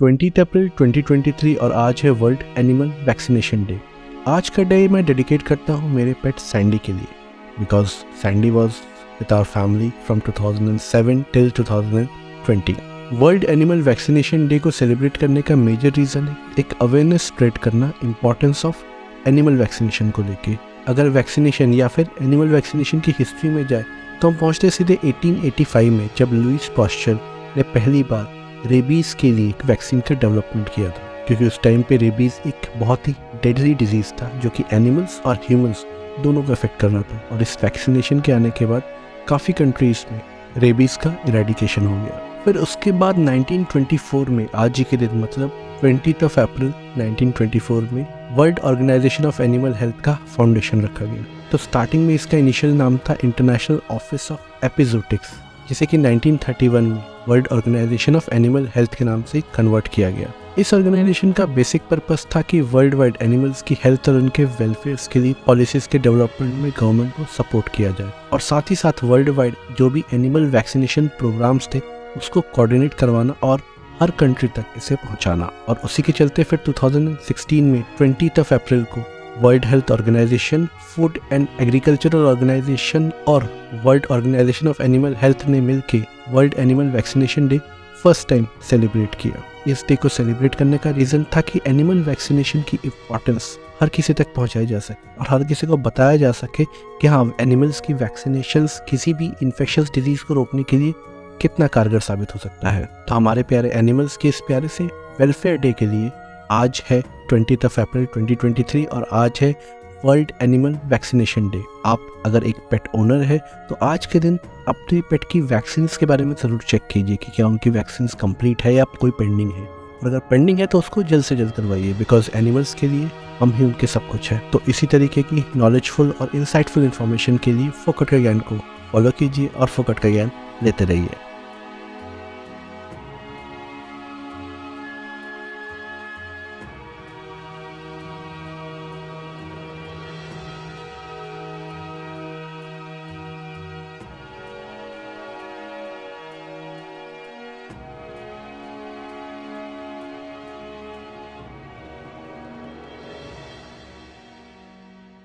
20 अप्रैल 2023 और आज है वर्ल्ड एनिमल वैक्सीनेशन डे। आज का डे मैं डेडिकेट करता हूँ मेरे पेट सैंडी के लिए। Because Sandy was with our family from 2007 till 2020 world animal vaccination day को सेलिब्रेट करने का मेजर रीज़न है, एक अवेयरनेस स्प्रेड करना इंपॉर्टेंस ऑफ़ एनिमल वैक्सीनेशन को लेके। अगर वैक्सीनेशन या फिर एनिमल वैक्सीनेशन की हिस्ट्री में जाए तो हम पहुँचते सीधे 1885 में, जब लुइस पॉस्चर ने पहली बार रेबीज़ के लिए एक वैक्सीन का डेवलपमेंट किया था, क्योंकि उस टाइम पे रेबीज़ एक बहुत ही डेडली डिज़ीज़ था, जो कि एनिमल्स और ह्यूमंस दोनों को अफेक्ट करना था। और इस वैक्सीनेशन के आने के बाद काफ़ी कंट्रीज़ में रेबीज़ का इरेडिकेशन हो गया। फिर उसके बाद 1924 में, आज ही के दिन मतलब ट्वेंटी ऑफ़ अप्रैल 1924 में world organisation of animal health का फाउंडेशन रखा गया। तो स्टार्टिंग में इसका इनिशियल नाम था इंटरनेशनल ऑफ़िस ऑफ़ एपिजोटिक्स जिसे कि 1931 में world organisation of animal health के नाम से कन्वर्ट किया गया। इस ऑर्गेनाइजेशन का बेसिक पर्पस था कि वर्ल्ड वाइड एनिमल्स की हेल्थ और उनके वेलफेयर के लिए पॉलिसीज़ के डेवलपमेंट में गवर्नमेंट को सपोर्ट किया जाए। और साथ ही साथ वर्ल्ड वाइड जो भी एनिमल वैक्सीनेशन प्रोग्राम्स थे, उसको कोऑर्डिनेट करवाना और हर कंट्री तक इसे पहुंचाना। और उसी के चलते फिर 2016 में ट्वेंटी अप्रैल को world health organisation food and agricultural organisation और world organisation of animal health ने मिलकर world animal vaccination day first time celebrate किया। इस डे को सेलिब्रेट करने का रीज़न था कि एनिमल वैक्सीनेशन की इम्पोर्टेंस हर किसी तक पहुंचाई जा सके और हर किसी को बताया जा सके कि हाँ एनिमल्स की वैक्सीनेशन किसी भी इन्फेक्शस डिज़ीज़ को रोकने के लिए कितना कारगर साबित हो सकता है। तो हमारे प्यारे एनिमल्स के इस प्यारे से वेलफेयर डे के लिए आज है ट्वेंटी ऑफ़ अप्रैल 2023 और आज है वर्ल्ड एनिमल वैक्सीनेशन डे। आप अगर एक पेट ओनर है तो आज के दिन अपने पेट की वैक्सीन के बारे में ज़रूर चेक कीजिए कि क्या उनकी वैक्सीन कंप्लीट है या कोई पेंडिंग है। और अगर पेंडिंग है तो उसको जल्द से जल्द करवाइए बिकॉज़ एनिमल्स के लिए हम ही उनके सब कुछ है। तो इसी तरीके की नॉलेजफुल और इंसाइटफुल इन्फॉर्मेशन के लिए फोकट का ज्ञान को फॉलो कीजिए और फोकट का ज्ञान लेते रहिए।